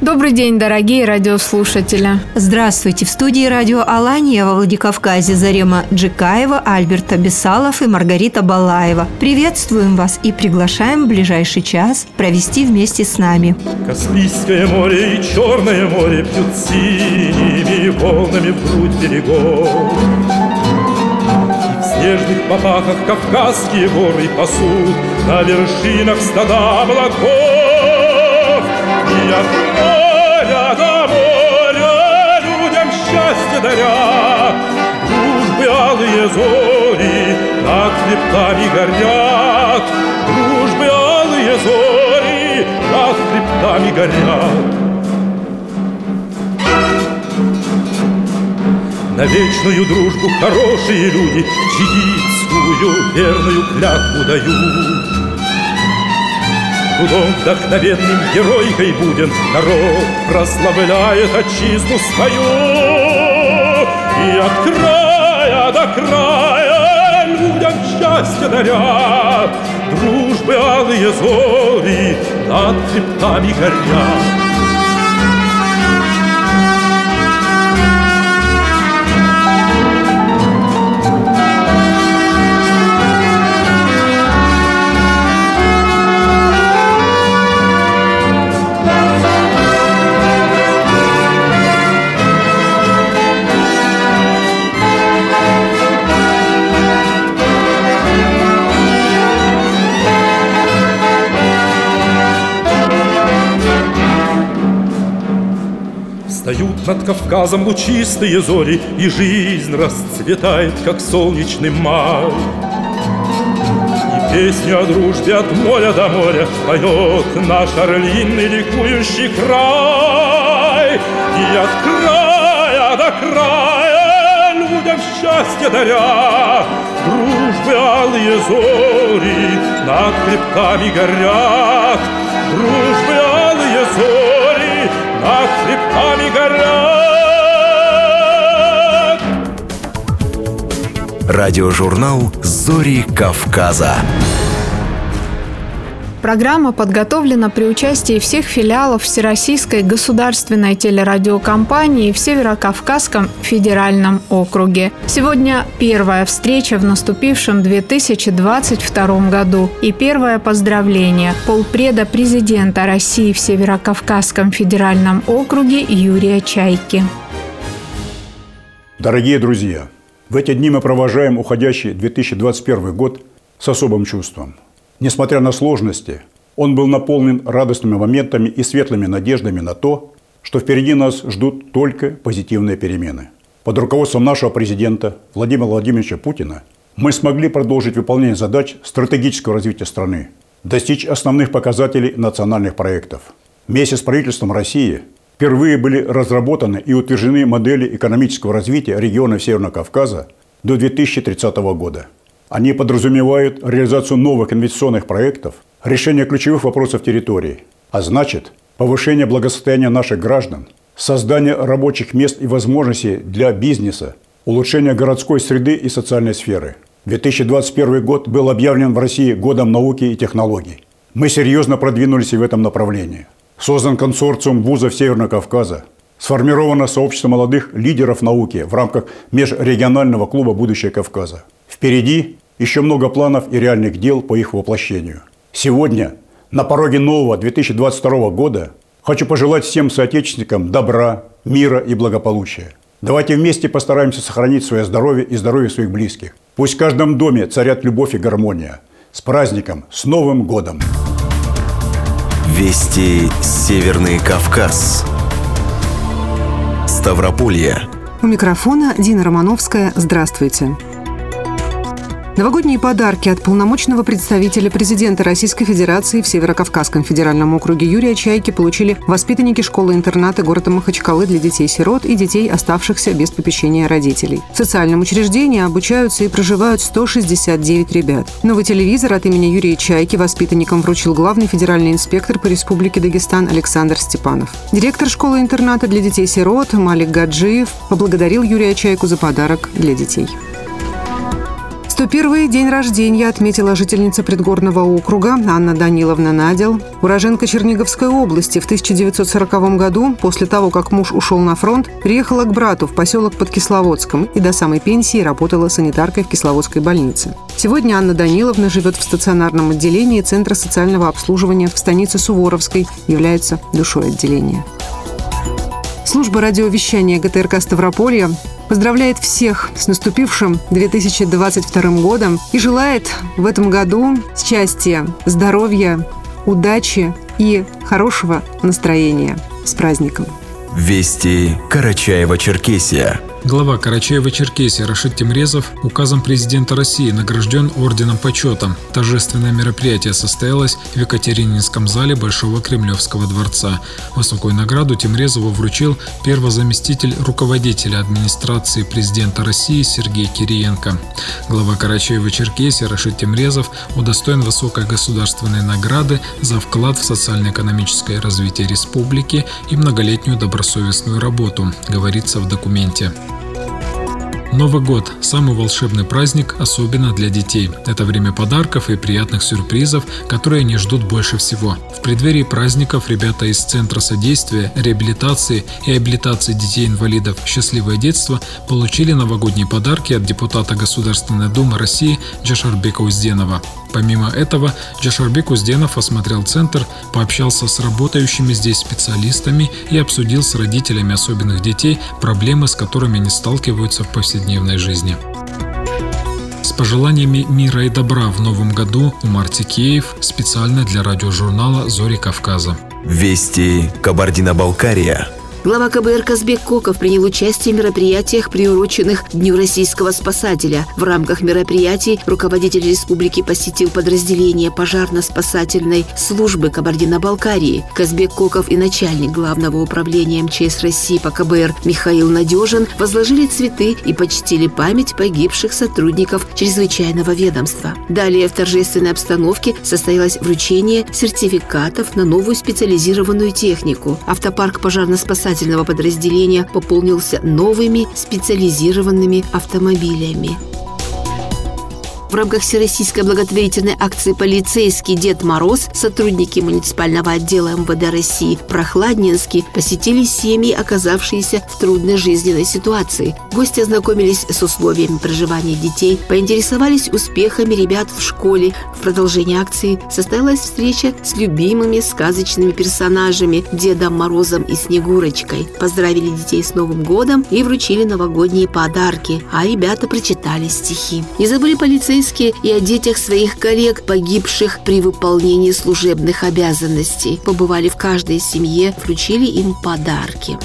Добрый день, дорогие радиослушатели. Здравствуйте! В студии радио Алания во Владикавказе Зарема Джикаева, Альберт Абисалов и Маргарита Балаева. Приветствуем вас и приглашаем в ближайший час провести вместе с нами. Каспийское море и Черное море Пьют синими волнами в грудь берегов И в снежных попахах Кавказские горы пасут На вершинах стада облаков И от счастье даря Дружбы алые зори Над хребтами горят. Дружбы алые зори Над хребтами горят. На вечную дружбу хорошие люди Чигитскую верную клятву дают. Трудом вдохновенным геройкой будем Народ прославляет отчизну свою И от края до края Людям счастье даря Дружбы алые зори Над хребтами горят над Кавказом лучистые зори И жизнь расцветает, как солнечный май. И песню о дружбе от моря до моря Поет наш орлиный ликующий край. И от края до края Людям счастье даря Дружбы алые зори Над хребтами горят. Дружбы алые зори Над хребтами горят Радиожурнал «Зори Кавказа». Программа подготовлена при участии всех филиалов Всероссийской государственной телерадиокомпании в Северокавказском федеральном округе. Сегодня первая встреча в наступившем 2022 году и первое поздравление полпреда президента России в Северокавказском федеральном округе Юрия Чайки. Дорогие друзья, в эти дни мы провожаем уходящий 2021 год с особым чувством. Несмотря на сложности, он был наполнен радостными моментами и светлыми надеждами на то, что впереди нас ждут только позитивные перемены. Под руководством нашего президента Владимира Владимировича Путина мы смогли продолжить выполнение задач стратегического развития страны, достичь основных показателей национальных проектов. Вместе с правительством России впервые были разработаны и утверждены модели экономического развития региона Северного Кавказа до 2030 года. Они подразумевают реализацию новых инвестиционных проектов, решение ключевых вопросов территории, а значит, повышение благосостояния наших граждан, создание рабочих мест и возможностей для бизнеса, улучшение городской среды и социальной сферы. 2021 год был объявлен в России годом науки и технологий. Мы серьезно продвинулись и в этом направлении. Создан консорциум вузов Северного Кавказа. Сформировано сообщество молодых лидеров науки в рамках межрегионального клуба «Будущее Кавказа». Впереди еще много планов и реальных дел по их воплощению. Сегодня, на пороге нового 2022 года, хочу пожелать всем соотечественникам добра, мира и благополучия. Давайте вместе постараемся сохранить свое здоровье и здоровье своих близких. Пусть в каждом доме царят любовь и гармония. С праздником, с Новым годом! Вести Северный Кавказ. Ставрополье. У микрофона Дина Романовская. Здравствуйте. Новогодние подарки от полномочного представителя президента Российской Федерации в Северокавказском федеральном округе Юрия Чайки получили воспитанники школы-интерната города Махачкалы для детей-сирот и детей, оставшихся без попечения родителей. В социальном учреждении обучаются и проживают 169 ребят. Новый телевизор от имени Юрия Чайки воспитанникам вручил главный федеральный инспектор по Республике Дагестан Александр Степанов. Директор школы-интерната для детей-сирот Малик Гаджиев поблагодарил Юрия Чайку за подарок для детей. 101-й день рождения отметила жительница предгорного округа Анна Даниловна Надел. Уроженка Черниговской области в 1940 году, после того, как муж ушел на фронт, приехала к брату в поселок под Кисловодском и до самой пенсии работала санитаркой в Кисловодской больнице. Сегодня Анна Даниловна живет в стационарном отделении Центра социального обслуживания в станице Суворовской, является душой отделения. Служба радиовещания ГТРК Ставрополья поздравляет всех с наступившим 2022 годом и желает в этом году счастья, здоровья, удачи и хорошего настроения. С праздником! Вести Карачаева-Черкесия. Глава Карачаева-Черкесии Рашид Тимрезов указом президента России награжден Орденом Почета. Торжественное мероприятие состоялось в Екатерининском зале Большого Кремлевского дворца. Высокую награду Тимрезову вручил первый заместитель руководителя администрации президента России Сергей Кириенко. Глава Карачаева-Черкесии Рашид Тимрезов удостоен высокой государственной награды за вклад в социально-экономическое развитие республики и многолетнюю добросовестную работу, говорится в документе. Новый год – самый волшебный праздник, особенно для детей. Это время подарков и приятных сюрпризов, которые не ждут больше всего. В преддверии праздников ребята из Центра содействия, реабилитации и абилитации детей-инвалидов «Счастливое детство» получили новогодние подарки от депутата Государственной Думы России Джашарбека Узденова. Помимо этого, Джашарбек Узденов осмотрел центр, пообщался с работающими здесь специалистами и обсудил с родителями особенных детей проблемы, с которыми они сталкиваются в повседневной жизни. С пожеланиями мира и добра в новом году Умар Тикеев специально для радиожурнала «Зори Кавказа». Вести Кабардино-Балкария. Глава КБР Казбек Коков принял участие в мероприятиях, приуроченных Дню российского спасателя. В рамках мероприятий руководитель республики посетил подразделение пожарно-спасательной службы Кабардино-Балкарии. Казбек Коков и начальник Главного управления МЧС России по КБР Михаил Надежин возложили цветы и почтили память погибших сотрудников чрезвычайного ведомства. Далее в торжественной обстановке состоялось вручение сертификатов на новую специализированную технику. Автопарк пожарно-спасательной спасательного подразделения пополнился новыми специализированными автомобилями. В рамках Всероссийской благотворительной акции «Полицейский Дед Мороз» сотрудники муниципального отдела МВД России Прохладненский посетили семьи, оказавшиеся в трудной жизненной ситуации. Гости ознакомились с условиями проживания детей, поинтересовались успехами ребят в школе. В продолжении акции состоялась встреча с любимыми сказочными персонажами Дедом Морозом и Снегурочкой. Поздравили детей с Новым годом и вручили новогодние подарки, а ребята прочитали стихи. Не забыли полицейские полицейские и о детях своих коллег, погибших при выполнении служебных обязанностей. Побывали в каждой семье, вручили им подарки.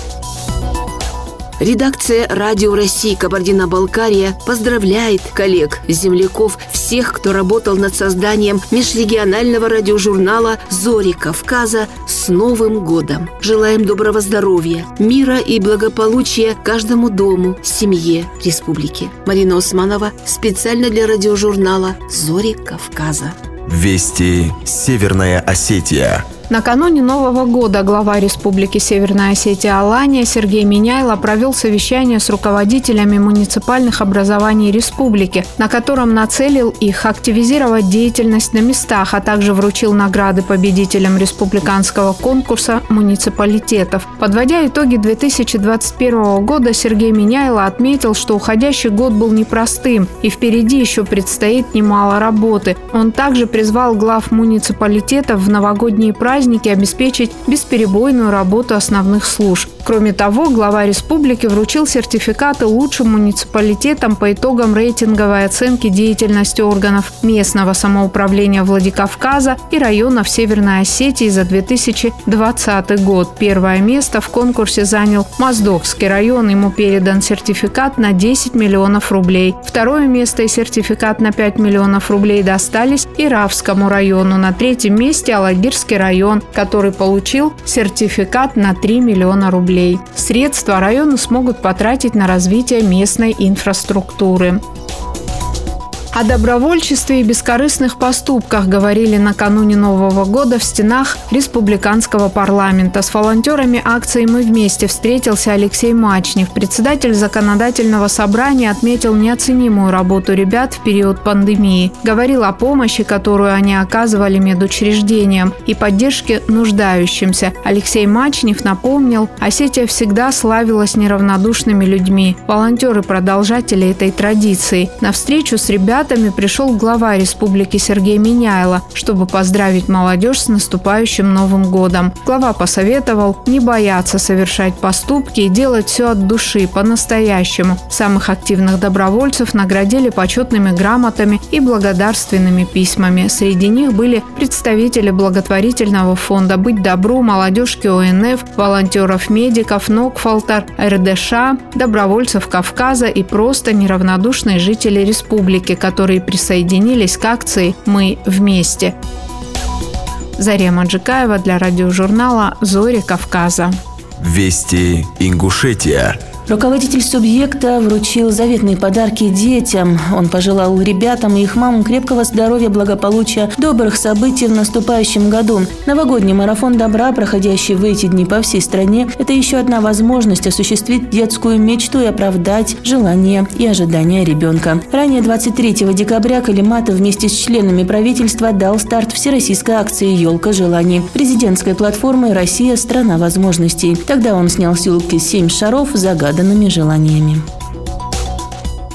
Редакция «Радио России» Кабардино-Балкария поздравляет коллег, земляков, всех, кто работал над созданием межрегионального радиожурнала «Зори Кавказа» с Новым годом. Желаем доброго здоровья, мира и благополучия каждому дому, семье республики. Марина Османова специально для радиожурнала «Зори Кавказа». Вести Северная Осетия. Накануне Нового года глава Республики Северная Осетия Алания Сергей Миняйло провел совещание с руководителями муниципальных образований республики, на котором нацелил их активизировать деятельность на местах, а также вручил награды победителям республиканского конкурса муниципалитетов. Подводя итоги 2021 года, Сергей Миняйло отметил, что уходящий год был непростым и впереди еще предстоит немало работы. Он также призвал глав муниципалитетов в новогодние праздники праздники обеспечить бесперебойную работу основных служб. Кроме того, глава республики вручил сертификаты лучшим муниципалитетам по итогам рейтинговой оценки деятельности органов местного самоуправления Владикавказа и районов Северной Осетии за 2020 год. Первое место в конкурсе занял Моздокский район. Ему передан сертификат на 10 миллионов рублей. Второе место и сертификат на 5 миллионов рублей достались Иравскому району. На третьем месте Алагирский район, который получил сертификат на 3 миллиона рублей. Средства районы смогут потратить на развитие местной инфраструктуры. О добровольчестве и бескорыстных поступках говорили накануне Нового года в стенах республиканского парламента. С волонтерами акции «Мы вместе» встретился Алексей Мачнев. Председатель законодательного собрания отметил неоценимую работу ребят в период пандемии. Говорил о помощи, которую они оказывали медучреждениям и поддержке нуждающимся. Алексей Мачнев напомнил, Осетия всегда славилась неравнодушными людьми. Волонтеры – продолжатели этой традиции. На встречу с ребятами ребятами пришел глава республики Сергей Миняйло, чтобы поздравить молодежь с наступающим Новым годом. Глава посоветовал не бояться совершать поступки и делать все от души, по-настоящему. Самых активных добровольцев наградили почетными грамотами и благодарственными письмами. Среди них были представители благотворительного фонда «Быть добру», молодежки ОНФ, волонтеров-медиков, Нокфалтар, РДШ, добровольцев Кавказа и просто неравнодушные жители республики, которые которые присоединились к акции «Мы вместе». Зарема Джикаева для радиожурнала «Зори Кавказа». Вести Ингушетия. Руководитель субъекта вручил заветные подарки детям. Он пожелал ребятам и их мамам крепкого здоровья, благополучия, добрых событий в наступающем году. Новогодний марафон добра, проходящий в эти дни по всей стране, это еще одна возможность осуществить детскую мечту и оправдать желания и ожидания ребенка. Ранее 23 декабря Калиматов вместе с членами правительства дал старт всероссийской акции «Елка желаний» президентской платформы «Россия – страна возможностей». Тогда он снял с елки семь шаров, загадок заданными желаниями.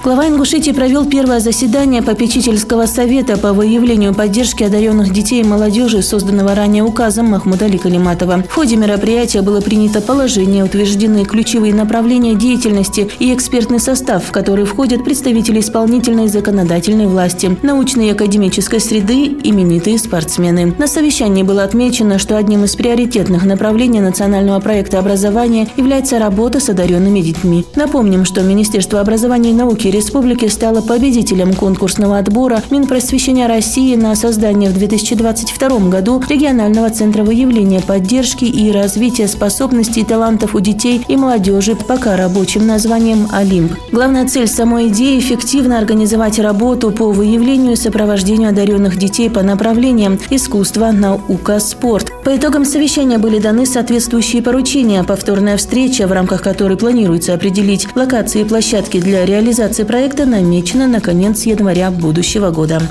Глава Ингушетии провел первое заседание попечительского совета по выявлению поддержки одаренных детей и молодежи, созданного ранее указом Махмуда Али Калиматова. В ходе мероприятия было принято положение, утверждены ключевые направления деятельности и экспертный состав, в который входят представители исполнительной и законодательной власти, научной и академической среды, именитые спортсмены. На совещании было отмечено, что одним из приоритетных направлений национального проекта образования является работа с одаренными детьми. Напомним, что Министерство образования и науки республики стала победителем конкурсного отбора Минпросвещения России на создание в 2022 году регионального центра выявления поддержки и развития способностей и талантов у детей и молодежи пока рабочим названием «Олимп». Главная цель самой идеи – эффективно организовать работу по выявлению и сопровождению одаренных детей по направлениям искусство, наука, спорт. По итогам совещания были даны соответствующие поручения. Повторная встреча, в рамках которой планируется определить локации и площадки для реализации Реализация проекта намечена на конец января будущего года.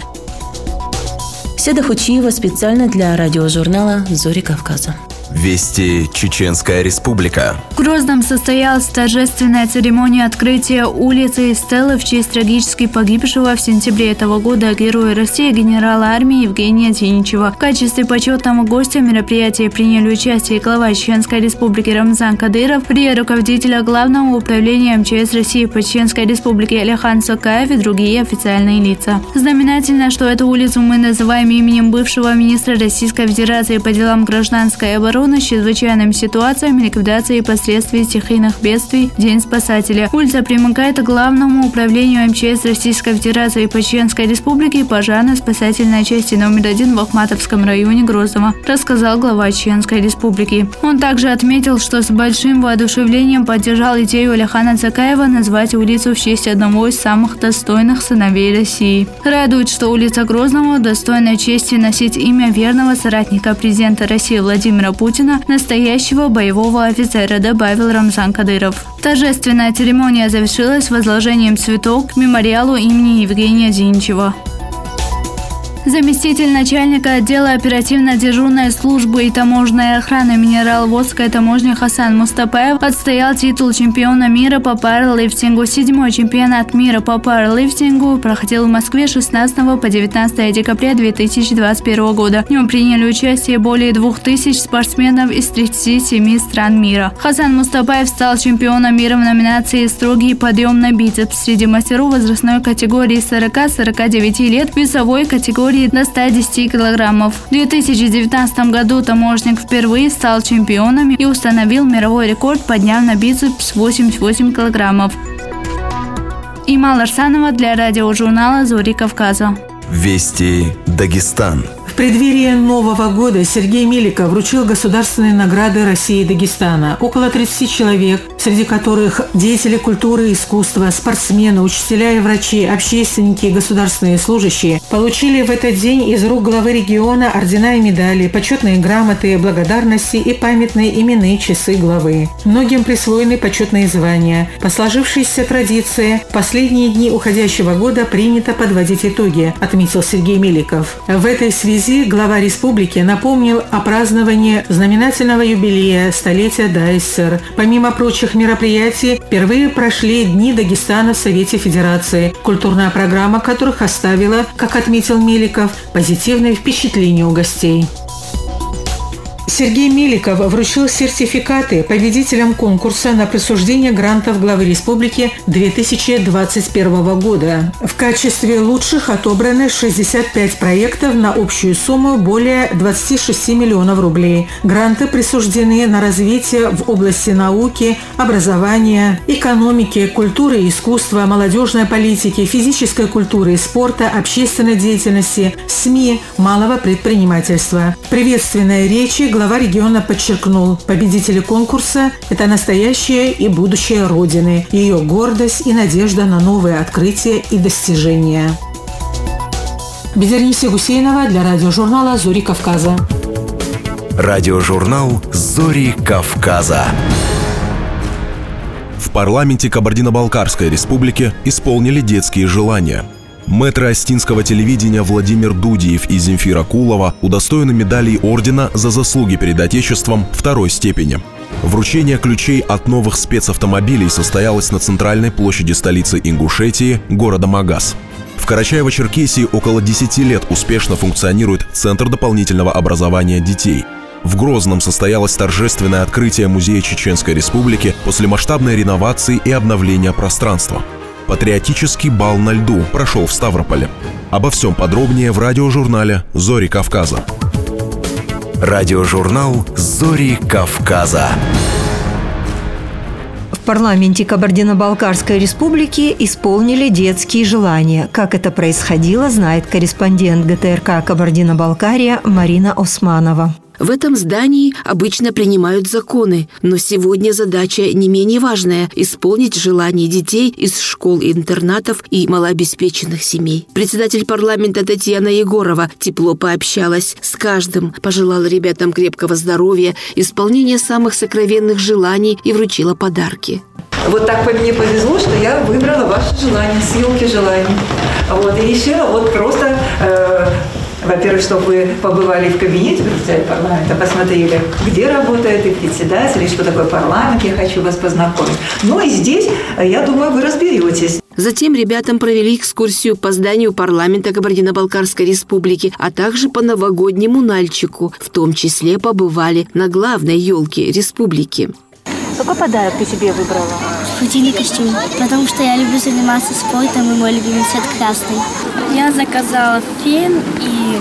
Седа Хучиева специально для радиожурнала «Зори Кавказа». Вести Чеченская Республика. В Грозном состоялась торжественная церемония открытия улицы Стеллы в честь трагически погибшего в сентябре этого года героя России генерала армии Евгения Тиничева. В качестве почетного гостя мероприятия приняли участие глава Чеченской Республики Рамзан Кадыров, при руководителя Главного управления МЧС России по Чеченской Республике Алихан Сакаев и другие официальные лица. Знаменательно, что эту улицу мы называем именем бывшего министра Российской Федерации по делам гражданской обороны обороны с чрезвычайными ситуациями, ликвидацией последствий стихийных бедствий День спасателя. Улица примыкает к главному управлению МЧС Российской Федерации по Чеченской Республике и пожарно-спасательной части номер один в Ахматовском районе Грозного, рассказал глава Чеченской Республики. Он также отметил, что с большим воодушевлением поддержал идею Алихана Цакаева назвать улицу в честь одного из самых достойных сыновей России. Радует, что улица Грозного достойна чести носить имя верного соратника президента России Владимира Путина Путина, настоящего боевого офицера, добавил Рамзан Кадыров. Торжественная церемония завершилась возложением цветов к мемориалу имени Евгения Зинчева. Заместитель начальника отдела оперативно-дежурной службы и таможенной охраны Минераловодской таможни Хасан Мустапаев отстоял титул чемпиона мира по пауэрлифтингу. Седьмой чемпионат мира по пауэрлифтингу проходил в Москве 16 по 19 декабря 2021 года. В нем приняли участие более 2000 спортсменов из 37 стран мира. Хасан Мустапаев стал чемпионом мира в номинации «Строгий подъем на бицепс» среди мастеров возрастной категории 40-49 лет, весовой категории до 110 килограммов. В 2019 году таможник впервые стал чемпионом и установил мировой рекорд, подняв на бицепс 88 килограммов. Имал Арсанова для радиожурнала «Зори Кавказа». Вести Дагестан преддверии Нового года Сергей Меликов вручил государственные награды России и Дагестана. Около 30 человек, среди которых деятели культуры и искусства, спортсмены, учителя и врачи, общественники и государственные служащие, получили в этот день из рук главы региона ордена и медали, почетные грамоты, благодарности и памятные именные часы главы. Многим присвоены почетные звания. По сложившейся традиции, в последние дни уходящего года принято подводить итоги, отметил Сергей Меликов. В этой связи связи глава республики напомнил о праздновании знаменательного юбилея столетия ДАССР. Помимо прочих мероприятий, впервые прошли Дни Дагестана в Совете Федерации, культурная программа которых оставила, как отметил Меликов, позитивное впечатление у гостей. Сергей Меликов вручил сертификаты победителям конкурса на присуждение грантов главы республики 2021 года. В качестве лучших отобраны 65 проектов на общую сумму более 26 миллионов рублей. Гранты присуждены на развитие в области науки, образования, экономики, культуры и искусства, молодежной политики, физической культуры и спорта, общественной деятельности, СМИ, малого предпринимательства. Приветственные речи глава региона подчеркнул, победители конкурса – это настоящее и будущее Родины, ее гордость и надежда на новые открытия и достижения. Безерниса Гусейнова для радиожурнала «Зори Кавказа». Радиожурнал «Зори Кавказа». В парламенте Кабардино-Балкарской республики исполнили детские желания – Мэтры Остинского телевидения Владимир Дудиев и Земфира Кулова удостоены медалей ордена за заслуги перед Отечеством второй степени. Вручение ключей от новых спецавтомобилей состоялось на центральной площади столицы Ингушетии, города Магаз. В Карачаево-Черкесии около 10 лет успешно функционирует Центр дополнительного образования детей. В Грозном состоялось торжественное открытие Музея Чеченской Республики после масштабной реновации и обновления пространства – Патриотический бал на льду прошел в Ставрополе. Обо всем подробнее в радиожурнале «Зори Кавказа». Радиожурнал «Зори Кавказа». В парламенте Кабардино-Балкарской республики исполнили детские желания. Как это происходило, знает корреспондент ГТРК «Кабардино-Балкария» Марина Османова. В этом здании обычно принимают законы, но сегодня задача не менее важная – исполнить желания детей из школ интернатов и малообеспеченных семей. Председатель парламента Татьяна Егорова тепло пообщалась с каждым, пожелала ребятам крепкого здоровья, исполнения самых сокровенных желаний и вручила подарки. Вот так мне повезло, что я выбрала ваше желание, съемки желаний. Вот, и решила вот просто э, во-первых, чтобы вы побывали в кабинете председателя парламента, посмотрели, где работает и председатель, и что такое парламент, я хочу вас познакомить. Ну и здесь, я думаю, вы разберетесь. Затем ребятам провели экскурсию по зданию парламента Кабардино-Балкарской республики, а также по новогоднему Нальчику. В том числе побывали на главной елке республики. Какой подарок ты себе выбрала? Спортивный костюм, потому что я люблю заниматься спортом, и мой любимый цвет красный. Я заказала фен и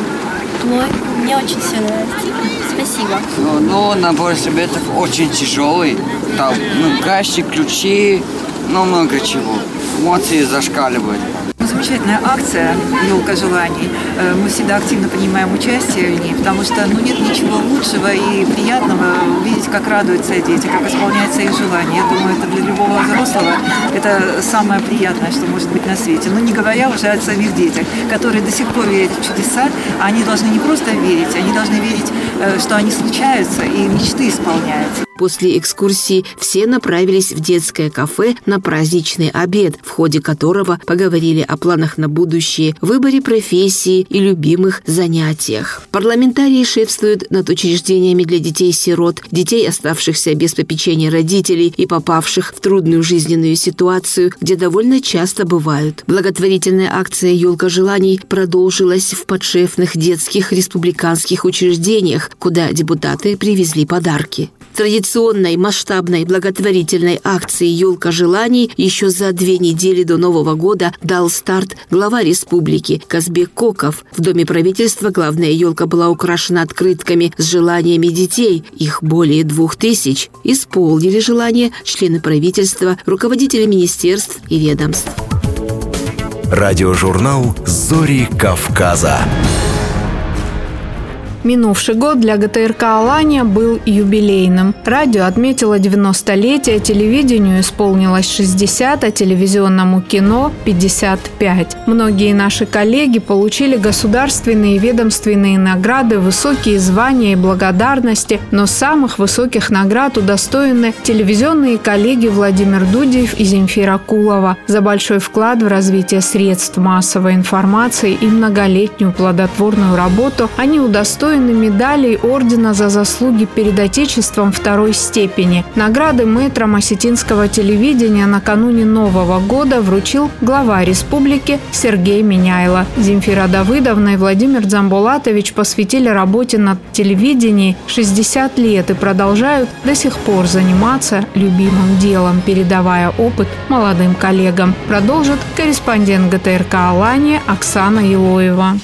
плой. Мне очень все нравится. Спасибо. Ну, ну набор себе очень тяжелый. Там, ну, кащик, ключи, ну, много чего. Эмоции зашкаливают замечательная акция «Елка желаний». Э, мы всегда активно принимаем участие в ней, потому что ну, нет ничего лучшего и приятного увидеть, как радуются дети, как исполняются их желания. Я думаю, это для любого взрослого это самое приятное, что может быть на свете. Ну, не говоря уже о самих детях, которые до сих пор верят в чудеса, они должны не просто верить, они должны верить, э, что они случаются и мечты исполняются. После экскурсии все направились в детское кафе на праздничный обед, в ходе которого поговорили о планах на будущее, выборе профессии и любимых занятиях. Парламентарии шефствуют над учреждениями для детей-сирот, детей, оставшихся без попечения родителей и попавших в трудную жизненную ситуацию, где довольно часто бывают. Благотворительная акция «Елка желаний» продолжилась в подшефных детских республиканских учреждениях, куда депутаты привезли подарки. Традиционной масштабной благотворительной акции «Елка желаний» еще за две недели до Нового года дал старт глава республики Казбек Коков. В Доме правительства главная елка была украшена открытками с желаниями детей. Их более двух тысяч. Исполнили желания члены правительства, руководители министерств и ведомств. Радиожурнал «Зори Кавказа». Минувший год для ГТРК «Алания» был юбилейным. Радио отметило 90-летие, телевидению исполнилось 60, а телевизионному кино – 55. Многие наши коллеги получили государственные и ведомственные награды, высокие звания и благодарности, но самых высоких наград удостоены телевизионные коллеги Владимир Дудиев и Земфира Кулова за большой вклад в развитие средств массовой информации и многолетнюю плодотворную работу они удостоены удостоены медалей Ордена за заслуги перед Отечеством второй степени. Награды мэтрам осетинского телевидения накануне Нового года вручил глава республики Сергей Меняйло. Земфира Давыдовна и Владимир Дзамбулатович посвятили работе над телевидением 60 лет и продолжают до сих пор заниматься любимым делом, передавая опыт молодым коллегам. Продолжит корреспондент ГТРК «Алания» Оксана Елоева.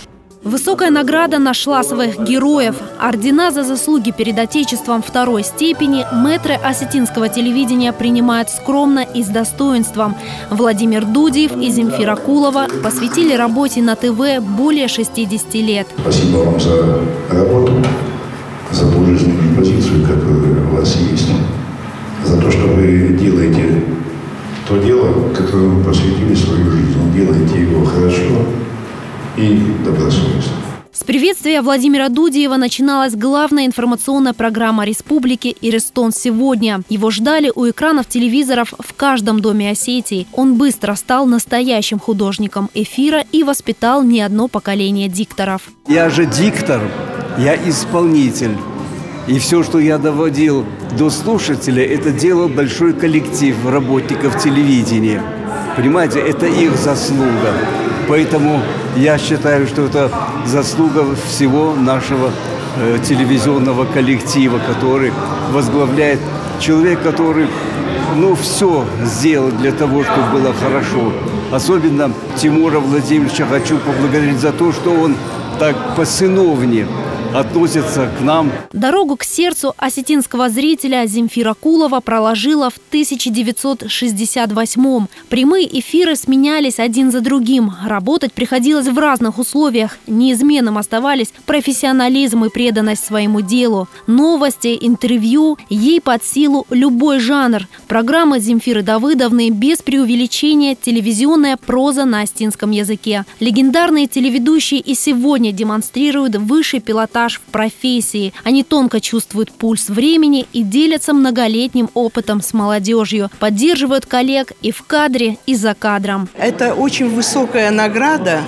Высокая награда нашла своих героев. Ордена за заслуги перед Отечеством второй степени мэтры осетинского телевидения принимают скромно и с достоинством. Владимир Дудиев и Земфира Кулова посвятили работе на ТВ более 60 лет. Спасибо вам за работу, за ту жизненную позицию, которая у вас есть, за то, что вы делаете то дело, которое вы посвятили свою жизнь, делаете его хорошо, и добросовестно. С приветствия Владимира Дудиева начиналась главная информационная программа республики «Ирестон сегодня». Его ждали у экранов телевизоров в каждом доме Осетии. Он быстро стал настоящим художником эфира и воспитал не одно поколение дикторов. Я же диктор, я исполнитель. И все, что я доводил до слушателя, это делал большой коллектив работников телевидения. Понимаете, это их заслуга. Поэтому я считаю, что это заслуга всего нашего э, телевизионного коллектива, который возглавляет человек, который ну, все сделал для того, чтобы было хорошо. Особенно Тимура Владимировича хочу поблагодарить за то, что он так по-сыновне относятся к нам. Дорогу к сердцу осетинского зрителя Земфира Кулова проложила в 1968-м. Прямые эфиры сменялись один за другим. Работать приходилось в разных условиях. Неизменным оставались профессионализм и преданность своему делу. Новости, интервью, ей под силу любой жанр. Программа Земфиры Давыдовны без преувеличения телевизионная проза на астинском языке. Легендарные телеведущие и сегодня демонстрируют высший пилотаж стаж в профессии. Они тонко чувствуют пульс времени и делятся многолетним опытом с молодежью. Поддерживают коллег и в кадре, и за кадром. Это очень высокая награда.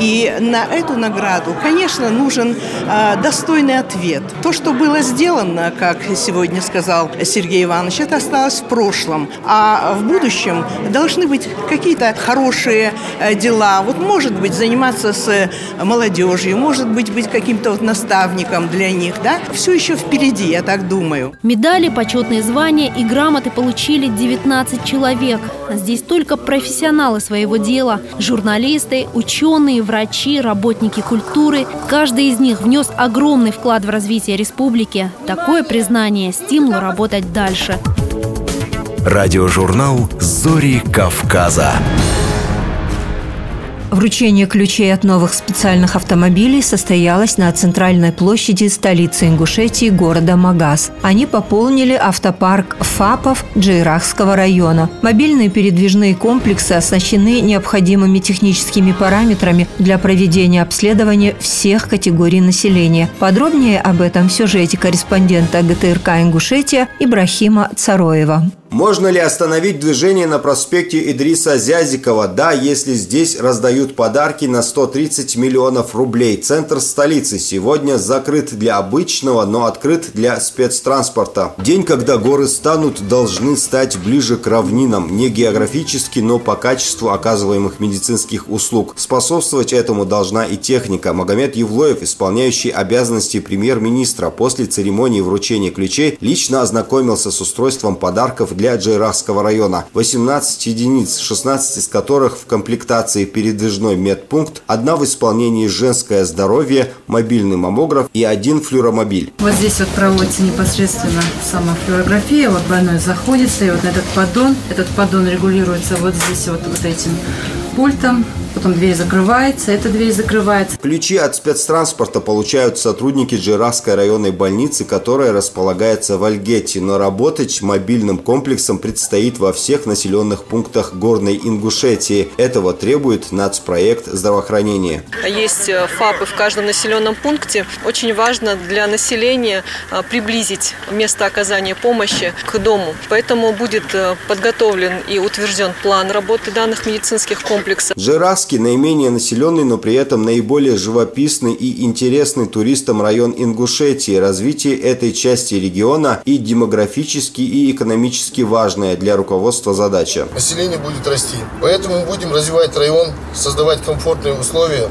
И на эту награду, конечно, нужен э, достойный ответ. То, что было сделано, как сегодня сказал Сергей Иванович, это осталось в прошлом. А в будущем должны быть какие-то хорошие э, дела. Вот, может быть, заниматься с молодежью, может быть, быть каким-то вот наставником наставником для них, да, все еще впереди, я так думаю. Медали, почетные звания и грамоты получили 19 человек. Здесь только профессионалы своего дела, журналисты, ученые, врачи, работники культуры. Каждый из них внес огромный вклад в развитие республики. Такое признание – стимул работать дальше. Радиожурнал «Зори Кавказа». Вручение ключей от новых специальных автомобилей состоялось на центральной площади столицы Ингушетии города Магаз. Они пополнили автопарк ФАПов Джейрахского района. Мобильные передвижные комплексы оснащены необходимыми техническими параметрами для проведения обследования всех категорий населения. Подробнее об этом в сюжете корреспондента ГТРК Ингушетия Ибрахима Цароева. Можно ли остановить движение на проспекте Идриса Зязикова? Да, если здесь раздают подарки на 130 миллионов рублей. Центр столицы сегодня закрыт для обычного, но открыт для спецтранспорта. День, когда горы станут, должны стать ближе к равнинам. Не географически, но по качеству оказываемых медицинских услуг. Способствовать этому должна и техника. Магомед Евлоев, исполняющий обязанности премьер-министра, после церемонии вручения ключей лично ознакомился с устройством подарков для для Джейрахского района. 18 единиц, 16 из которых в комплектации передвижной медпункт, одна в исполнении женское здоровье, мобильный маммограф и один флюромобиль. Вот здесь вот проводится непосредственно сама флюорография. Вот больной заходится и вот этот поддон. Этот поддон регулируется вот здесь вот, вот этим пультом потом дверь закрывается, эта дверь закрывается. Ключи от спецтранспорта получают сотрудники Джирахской районной больницы, которая располагается в Альгете, но работать мобильным комплексом предстоит во всех населенных пунктах Горной Ингушетии. Этого требует нацпроект здравоохранения. Есть э, ФАПы в каждом населенном пункте. Очень важно для населения э, приблизить место оказания помощи к дому. Поэтому будет э, подготовлен и утвержден план работы данных медицинских комплексов. Джирахский Кавказский наименее населенный, но при этом наиболее живописный и интересный туристам район Ингушетии. Развитие этой части региона и демографически, и экономически важная для руководства задача. Население будет расти, поэтому мы будем развивать район, создавать комфортные условия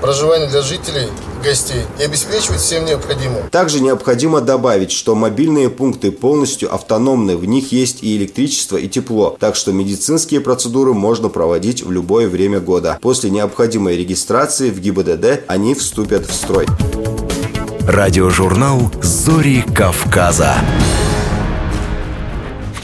проживания для жителей гостей и обеспечивать всем необходимым. Также необходимо добавить, что мобильные пункты полностью автономны, в них есть и электричество, и тепло, так что медицинские процедуры можно проводить в любое время года. После необходимой регистрации в ГИБДД они вступят в строй. Радиожурнал «Зори Кавказа».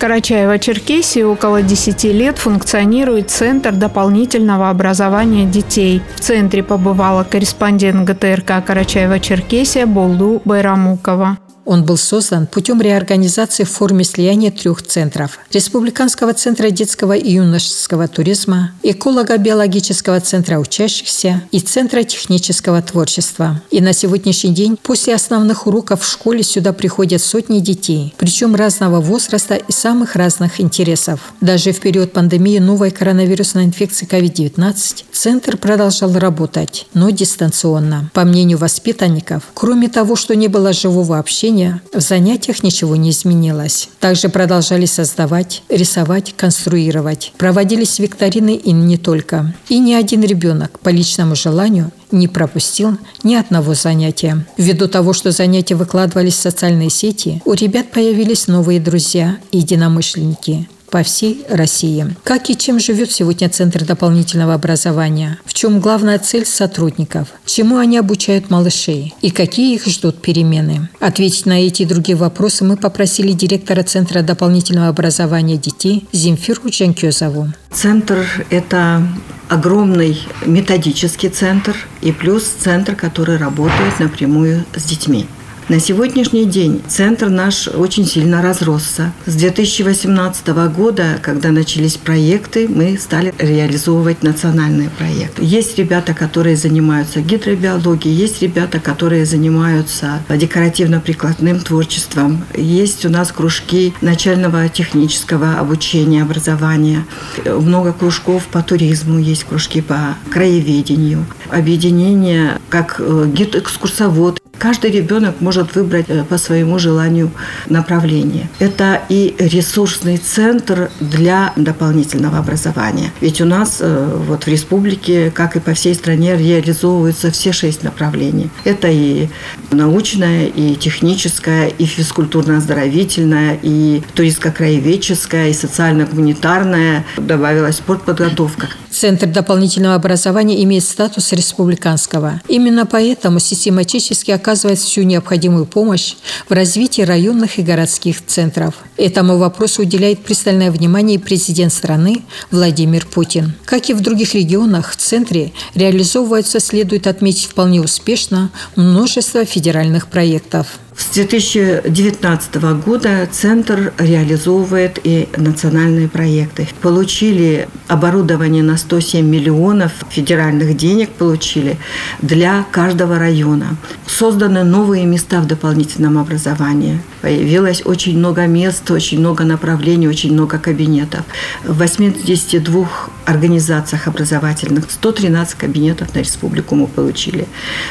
Карачаево-Черкесии около 10 лет функционирует Центр дополнительного образования детей. В центре побывала корреспондент ГТРК Карачаева-Черкесия Болду Байрамукова. Он был создан путем реорганизации в форме слияния трех центров – Республиканского центра детского и юношеского туризма, Эколого-биологического центра учащихся и Центра технического творчества. И на сегодняшний день после основных уроков в школе сюда приходят сотни детей, причем разного возраста и самых разных интересов. Даже в период пандемии новой коронавирусной инфекции COVID-19 центр продолжал работать, но дистанционно. По мнению воспитанников, кроме того, что не было живого общения, обучения в занятиях ничего не изменилось. Также продолжали создавать, рисовать, конструировать. Проводились викторины и не только. И ни один ребенок по личному желанию не пропустил ни одного занятия. Ввиду того, что занятия выкладывались в социальные сети, у ребят появились новые друзья и единомышленники по всей России. Как и чем живет сегодня Центр дополнительного образования? В чем главная цель сотрудников? Чему они обучают малышей? И какие их ждут перемены? Ответить на эти и другие вопросы мы попросили директора Центра дополнительного образования детей Земфиру Джанкезову. Центр – это огромный методический центр и плюс центр, который работает напрямую с детьми. На сегодняшний день центр наш очень сильно разросся. С 2018 года, когда начались проекты, мы стали реализовывать национальные проекты. Есть ребята, которые занимаются гидробиологией, есть ребята, которые занимаются декоративно-прикладным творчеством. Есть у нас кружки начального технического обучения, образования. Много кружков по туризму, есть кружки по краеведению. Объединение как э, гид-экскурсовод Каждый ребенок может выбрать э, по своему желанию направление. Это и ресурсный центр для дополнительного образования. Ведь у нас э, вот в республике, как и по всей стране, реализовываются все шесть направлений. Это и научная, и техническая, и физкультурно-оздоровительная, и туристско-краеведческая, и социально-гуманитарная. Добавилась спортподготовка. Центр дополнительного образования имеет статус республиканского. Именно поэтому систематически оказывает всю необходимую помощь в развитии районных и городских центров. Этому вопросу уделяет пристальное внимание президент страны Владимир Путин. Как и в других регионах, в центре реализовываются, следует отметить вполне успешно, множество федеральных проектов. С 2019 года Центр реализовывает и национальные проекты. Получили оборудование на 107 миллионов федеральных денег получили для каждого района. Созданы новые места в дополнительном образовании. Появилось очень много мест, очень много направлений, очень много кабинетов. В 82 организациях образовательных 113 кабинетов на республику мы получили.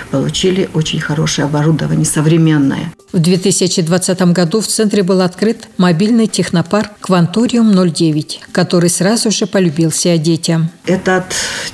Получили очень хорошее оборудование, современное. В 2020 году в центре был открыт мобильный технопарк «Кванториум-09», который сразу же полюбился детям. Этот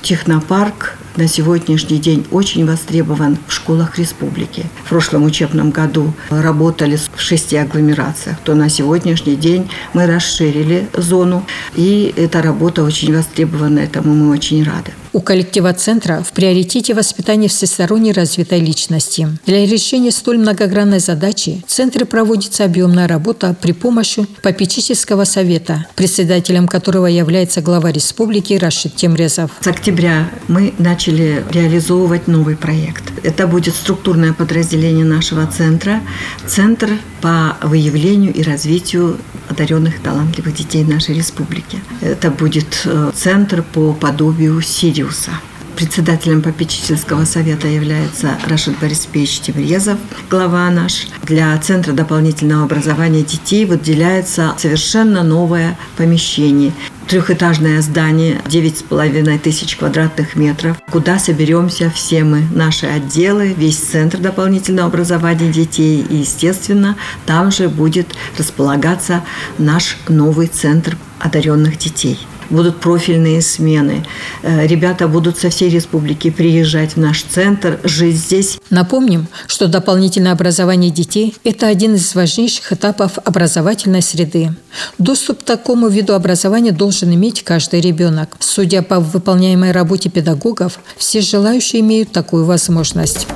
технопарк на сегодняшний день очень востребован в школах республики. В прошлом учебном году работали в шести агломерациях, то на сегодняшний день мы расширили зону, и эта работа очень востребована, этому мы очень рады. У коллектива центра в приоритете воспитание всесторонне развитой личности. Для решения столь многогранной задачи в центре проводится объемная работа при помощи попечительского совета, председателем которого является глава республики Рашид Темрезов. С октября мы начали реализовывать новый проект. Это будет структурное подразделение нашего центра, центр по выявлению и развитию одаренных талантливых детей нашей республики. Это будет э, центр по подобию Сириуса. Председателем попечительского совета является Рашид Борисович Тимрезов, глава наш. Для Центра дополнительного образования детей выделяется совершенно новое помещение трехэтажное здание, 9,5 тысяч квадратных метров, куда соберемся все мы, наши отделы, весь Центр дополнительного образования детей. И, естественно, там же будет располагаться наш новый Центр одаренных детей будут профильные смены. Э, ребята будут со всей республики приезжать в наш центр, жить здесь. Напомним, что дополнительное образование детей – это один из важнейших этапов образовательной среды. Доступ к такому виду образования должен иметь каждый ребенок. Судя по выполняемой работе педагогов, все желающие имеют такую возможность.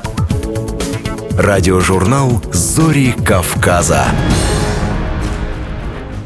Радиожурнал «Зори Кавказа».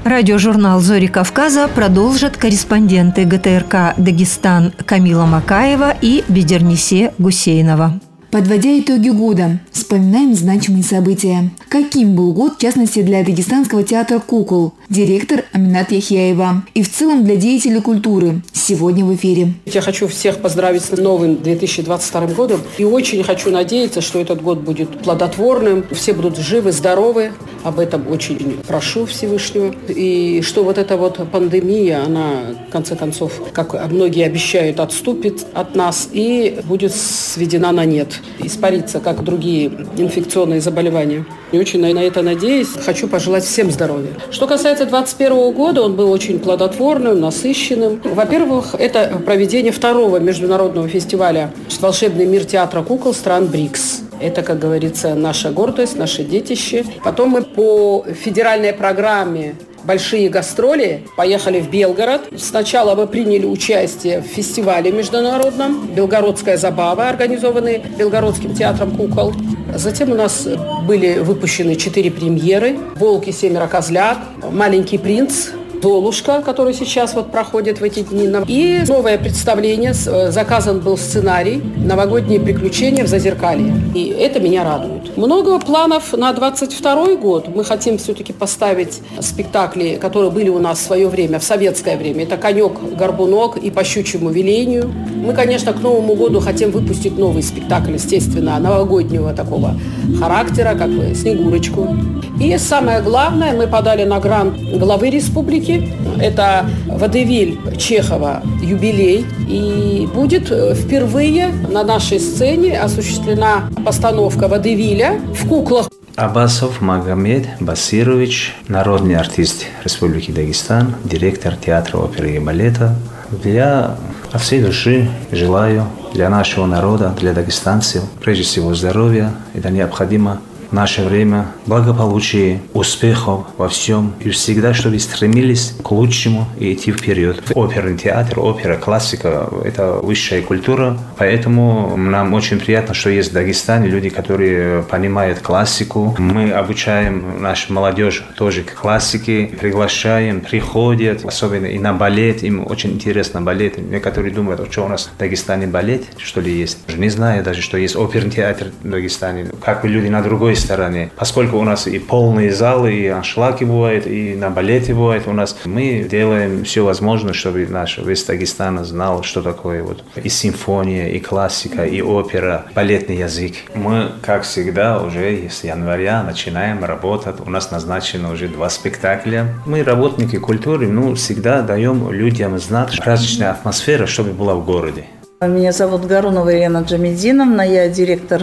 Радиожурнал «Зори Кавказа» продолжат корреспонденты ГТРК «Дагестан» Камила Макаева и Бедернисе Гусейнова. Подводя итоги года, вспоминаем значимые события. Каким был год, в частности, для Дагестанского театра «Кукол», директор Аминат Яхьяева и в целом для деятелей культуры. Сегодня в эфире. Я хочу всех поздравить с новым 2022 годом и очень хочу надеяться, что этот год будет плодотворным, все будут живы, здоровы. Об этом очень прошу Всевышнего. И что вот эта вот пандемия, она, в конце концов, как многие обещают, отступит от нас и будет сведена на нет испариться, как другие инфекционные заболевания. И очень на это надеюсь. Хочу пожелать всем здоровья. Что касается 2021 года, он был очень плодотворным, насыщенным. Во-первых, это проведение второго международного фестиваля «Волшебный мир театра кукол стран БРИКС». Это, как говорится, наша гордость, наше детище. Потом мы по федеральной программе большие гастроли, поехали в Белгород. Сначала мы приняли участие в фестивале международном «Белгородская забава», организованный Белгородским театром кукол. Затем у нас были выпущены четыре премьеры «Волки, семеро козлят», «Маленький принц», «Золушка», который сейчас вот проходит в эти дни. И новое представление, э, заказан был сценарий «Новогодние приключения в Зазеркалье». И это меня радует. Много планов на 22 год. Мы хотим все-таки поставить спектакли, которые были у нас в свое время, в советское время. Это «Конек, горбунок» и «По щучьему велению». Мы, конечно, к Новому году хотим выпустить новый спектакль, естественно, новогоднего такого характера, как «Снегурочку». И самое главное, мы подали на грант главы республики выставки. Это Водевиль Чехова «Юбилей». И будет э, впервые на нашей сцене осуществлена постановка Водевиля в куклах. Абасов Магомед Басирович, народный артист Республики Дагестан, директор театра оперы и балета. Я От всей души желаю для нашего народа, для дагестанцев, прежде всего здоровья. Это необходимо наше время благополучия, успехов во всем. И всегда, чтобы стремились к лучшему и идти вперед. Оперный театр, опера, классика – это высшая культура. Поэтому нам очень приятно, что есть в Дагестане люди, которые понимают классику. Мы обучаем нашу молодежь тоже к классике, приглашаем, приходят, особенно и на балет. Им очень интересно балет. Некоторые думают, что у нас в Дагестане балет, что ли, есть. Не знаю даже, что есть оперный театр в Дагестане. Как бы люди на другой стороне. Поскольку у нас и полные залы, и аншлаги бывают, и на балете бывает у нас, мы делаем все возможное, чтобы наш весь Дагестан знал, что такое вот и симфония, и классика, и опера, балетный язык. Мы, как всегда, уже с января начинаем работать. У нас назначено уже два спектакля. Мы, работники культуры, ну, всегда даем людям знать праздничная атмосфера, чтобы была в городе. Меня зовут Гарунова Ирина Джамединовна, я директор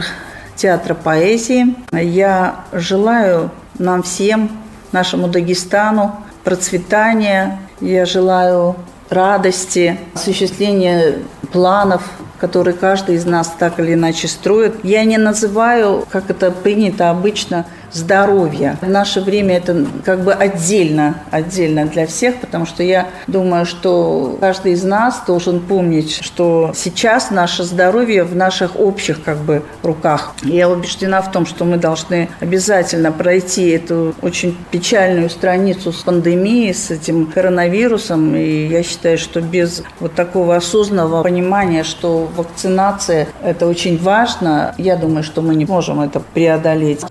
театра поэзии. Я желаю нам всем, нашему Дагестану, процветания. Я желаю радости, осуществления планов, которые каждый из нас так или иначе строит. Я не называю, как это принято обычно, здоровья. В наше время это как бы отдельно, отдельно для всех, потому что я думаю, что каждый из нас должен помнить, что сейчас наше здоровье в наших общих как бы руках. Я убеждена в том, что мы должны обязательно пройти эту очень печальную страницу с пандемией, с этим коронавирусом. И я считаю, что без вот такого осознанного понимания, что вакцинация – это очень важно, я думаю, что мы не можем это преодолеть.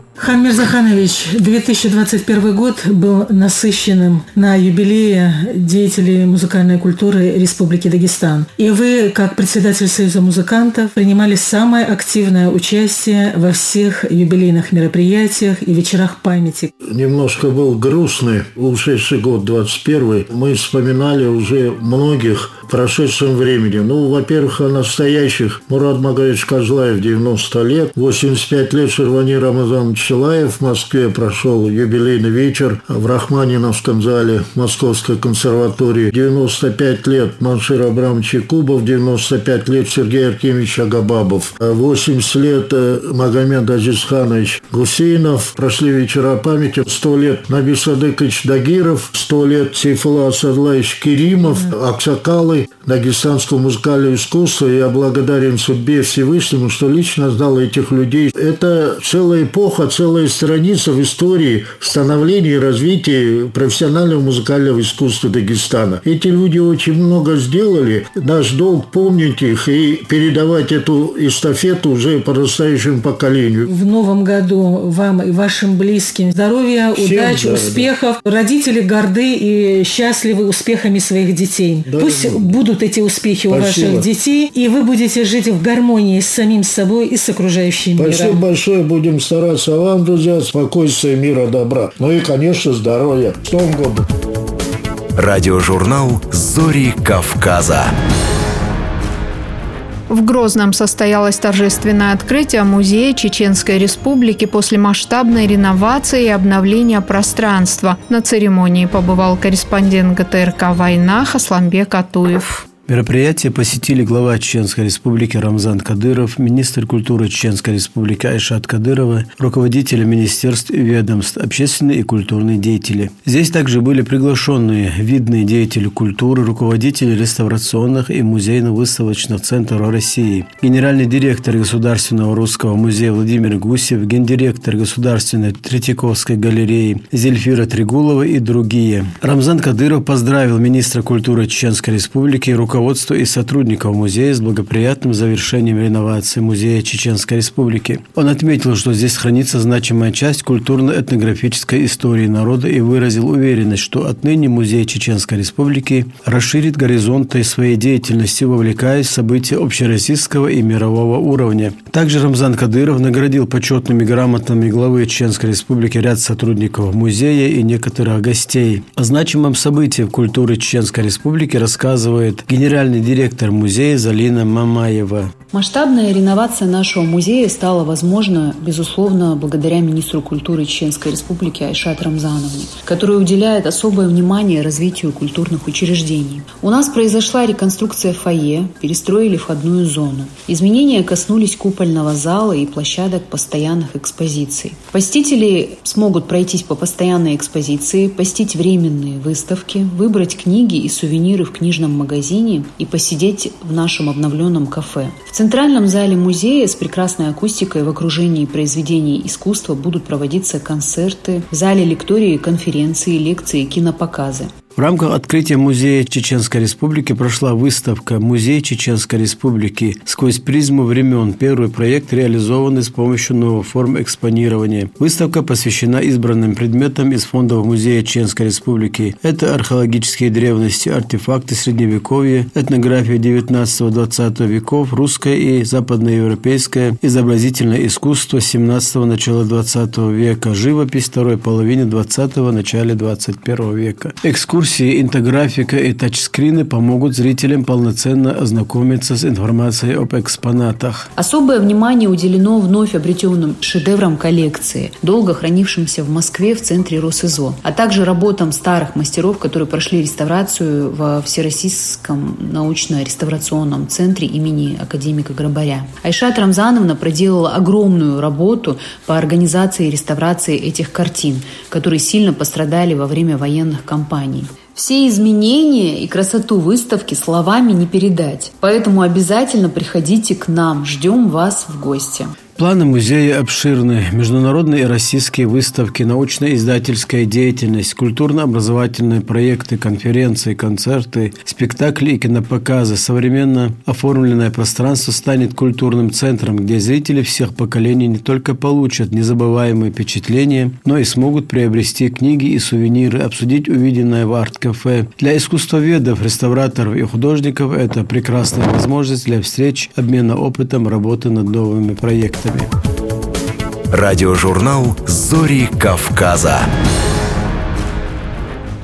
Заханович, 2021 год был насыщенным на юбилее деятелей музыкальной культуры Республики Дагестан. И вы, как председатель Союза музыкантов, принимали самое активное участие во всех юбилейных мероприятиях и вечерах памяти. Немножко был грустный ушедший год 21 Мы вспоминали уже многих в прошедшем времени. Ну, во-первых, о настоящих. Мурат Магаевич Козлаев, 90 лет. 85 лет Шервани Рамазан Челаев в Москве прошел юбилейный вечер в Рахманиновском зале Московской консерватории. 95 лет Маншир Абрамович Кубов, 95 лет Сергей Артемьевич Агабабов. 80 лет э, Магомед Азизханович Гусейнов. Прошли вечера памяти. 100 лет Наби Садыкович Дагиров. 100 лет Сейфула Асадлаевич Керимов. Аксакалы дагестанского музыкального искусства. Я благодарен судьбе Всевышнему, что лично знал этих людей. Это целая эпоха, целая страница в истории становления и развития профессионального музыкального искусства Дагестана. Эти люди очень много сделали. Наш долг помнить их и передавать эту эстафету уже подрастающему поколению. В новом году вам и вашим близким здоровья, Всем удач, здоровья. успехов. Родители горды и счастливы успехами своих детей. Да, Пусть да. будут эти успехи Спасибо. у ваших детей, и вы будете жить в гармонии с самим собой и с окружающим Спасибо миром. Спасибо большое. Будем стараться вам, друзья, спокойствия, мира, добра. Ну и, конечно, здоровья. В том году. Радиожурнал «Зори Кавказа». В Грозном состоялось торжественное открытие музея Чеченской Республики после масштабной реновации и обновления пространства. На церемонии побывал корреспондент ГТРК «Война» Хасламбек Атуев. Мероприятие посетили глава Чеченской Республики Рамзан Кадыров, министр культуры Чеченской Республики Айшат Кадырова, руководители министерств и ведомств, общественные и культурные деятели. Здесь также были приглашенные видные деятели культуры, руководители реставрационных и музейно-выставочных центров России, генеральный директор Государственного русского музея Владимир Гусев, гендиректор Государственной Третьяковской галереи Зельфира Тригулова и другие. Рамзан Кадыров поздравил министра культуры Чеченской Республики и руководству и сотрудников музея с благоприятным завершением реновации Музея Чеченской Республики. Он отметил, что здесь хранится значимая часть культурно-этнографической истории народа и выразил уверенность, что отныне Музей Чеченской Республики расширит горизонты своей деятельности, вовлекаясь в события общероссийского и мирового уровня. Также Рамзан Кадыров наградил почетными грамотами главы Чеченской Республики ряд сотрудников музея и некоторых гостей. О значимом событии в культуре Чеченской Республики рассказывает генеральный генеральный директор музея Залина Мамаева. Масштабная реновация нашего музея стала возможна, безусловно, благодаря министру культуры Чеченской Республики Айшат Рамзановне, который уделяет особое внимание развитию культурных учреждений. У нас произошла реконструкция фойе, перестроили входную зону. Изменения коснулись купольного зала и площадок постоянных экспозиций. Посетители смогут пройтись по постоянной экспозиции, посетить временные выставки, выбрать книги и сувениры в книжном магазине и посидеть в нашем обновленном кафе. В центральном зале музея с прекрасной акустикой в окружении произведений искусства будут проводиться концерты, в зале лектории конференции, лекции, кинопоказы. В рамках открытия Музея Чеченской Республики прошла выставка «Музей Чеченской Республики. Сквозь призму времен». Первый проект реализованный с помощью новых форм экспонирования. Выставка посвящена избранным предметам из фондов Музея Чеченской Республики. Это археологические древности, артефакты Средневековья, этнография 19-20 веков, русское и западноевропейское, изобразительное искусство 17-го, начала 20 века, живопись второй половины 20-го, начале 21 века. Экскурсия Экскурсии, интографика и тачскрины помогут зрителям полноценно ознакомиться с информацией об экспонатах. Особое внимание уделено вновь обретенным шедеврам коллекции, долго хранившимся в Москве в центре Росизо, а также работам старых мастеров, которые прошли реставрацию во Всероссийском научно-реставрационном центре имени академика Грабаря. Айшат Рамзановна проделала огромную работу по организации и реставрации этих картин, которые сильно пострадали во время военных кампаний. Все изменения и красоту выставки словами не передать. Поэтому обязательно приходите к нам. Ждем вас в гости. Планы музея обширны. Международные и российские выставки, научно-издательская деятельность, культурно-образовательные проекты, конференции, концерты, спектакли и кинопоказы. Современно оформленное пространство станет культурным центром, где зрители всех поколений не только получат незабываемые впечатления, но и смогут приобрести книги и сувениры, обсудить увиденное в арт-кафе. Для искусствоведов, реставраторов и художников это прекрасная возможность для встреч, обмена опытом, работы над новыми проектами проектами. Радиожурнал «Зори Кавказа».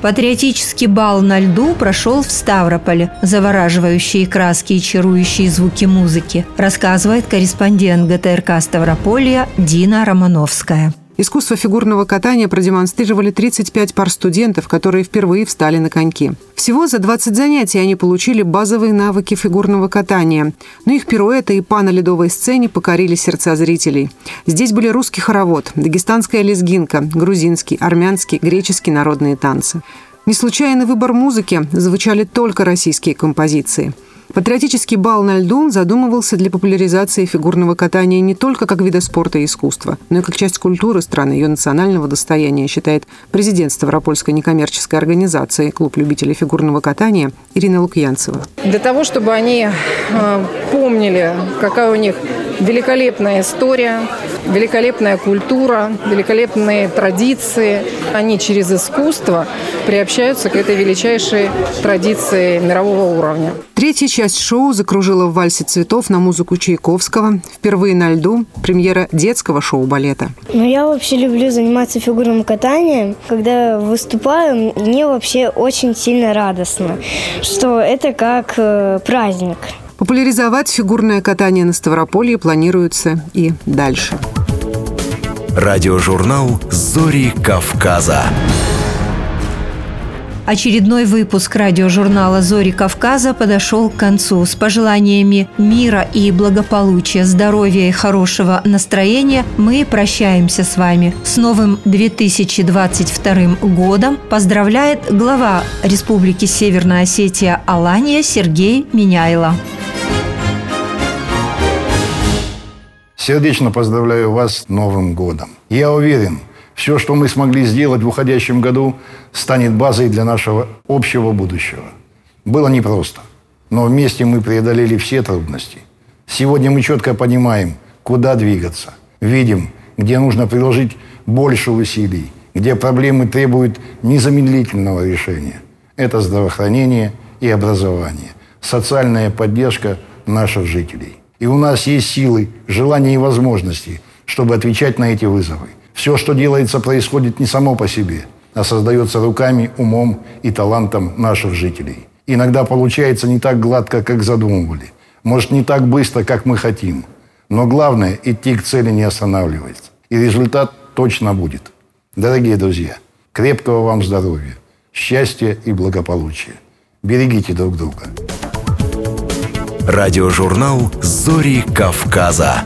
Патриотический бал на льду прошел в Ставрополе. Завораживающие краски и чарующие звуки музыки, рассказывает корреспондент ГТРК Ставрополья Дина Романовская. Искусство фигурного катания продемонстрировали 35 пар студентов, которые впервые встали на коньки. Всего за 20 занятий они получили базовые навыки фигурного катания. Но их пируэты и па на ледовой сцене покорили сердца зрителей. Здесь были русский хоровод, дагестанская лезгинка, грузинский, армянский, греческий народные танцы. Не случайный выбор музыки, звучали только российские композиции – Патриотический бал на льду задумывался для популяризации фигурного катания не только как вида спорта и искусства, но и как часть культуры страны, ее национального достояния, считает президент Ставропольской некоммерческой организации «Клуб любителей фигурного катания» Ирина Лукьянцева. Для того, чтобы они э, помнили, какая у них великолепная история, великолепная культура, великолепные традиции. Они через искусство приобщаются к этой величайшей традиции мирового уровня. Третья часть шоу закружила в вальсе цветов на музыку Чайковского. Впервые на льду премьера детского шоу-балета. Ну, я вообще люблю заниматься фигурным катанием. Когда выступаю, мне вообще очень сильно радостно, что это как э, праздник. Популяризовать фигурное катание на Ставрополье планируется и дальше. Радиожурнал «Зори Кавказа». Очередной выпуск радиожурнала «Зори Кавказа» подошел к концу. С пожеланиями мира и благополучия, здоровья и хорошего настроения мы прощаемся с вами. С новым 2022 годом поздравляет глава Республики Северная Осетия Алания Сергей Миняйло. Сердечно поздравляю вас с Новым годом. Я уверен, все, что мы смогли сделать в уходящем году, станет базой для нашего общего будущего. Было непросто, но вместе мы преодолели все трудности. Сегодня мы четко понимаем, куда двигаться. Видим, где нужно приложить больше усилий, где проблемы требуют незамедлительного решения. Это здравоохранение и образование, социальная поддержка наших жителей. И у нас есть силы, желания и возможности, чтобы отвечать на эти вызовы. Все, что делается, происходит не само по себе, а создается руками, умом и талантом наших жителей. Иногда получается не так гладко, как задумывали. Может, не так быстро, как мы хотим. Но главное – идти к цели не останавливаться. И результат точно будет. Дорогие друзья, крепкого вам здоровья, счастья и благополучия. Берегите друг друга. Радиожурнал «Зори Кавказа».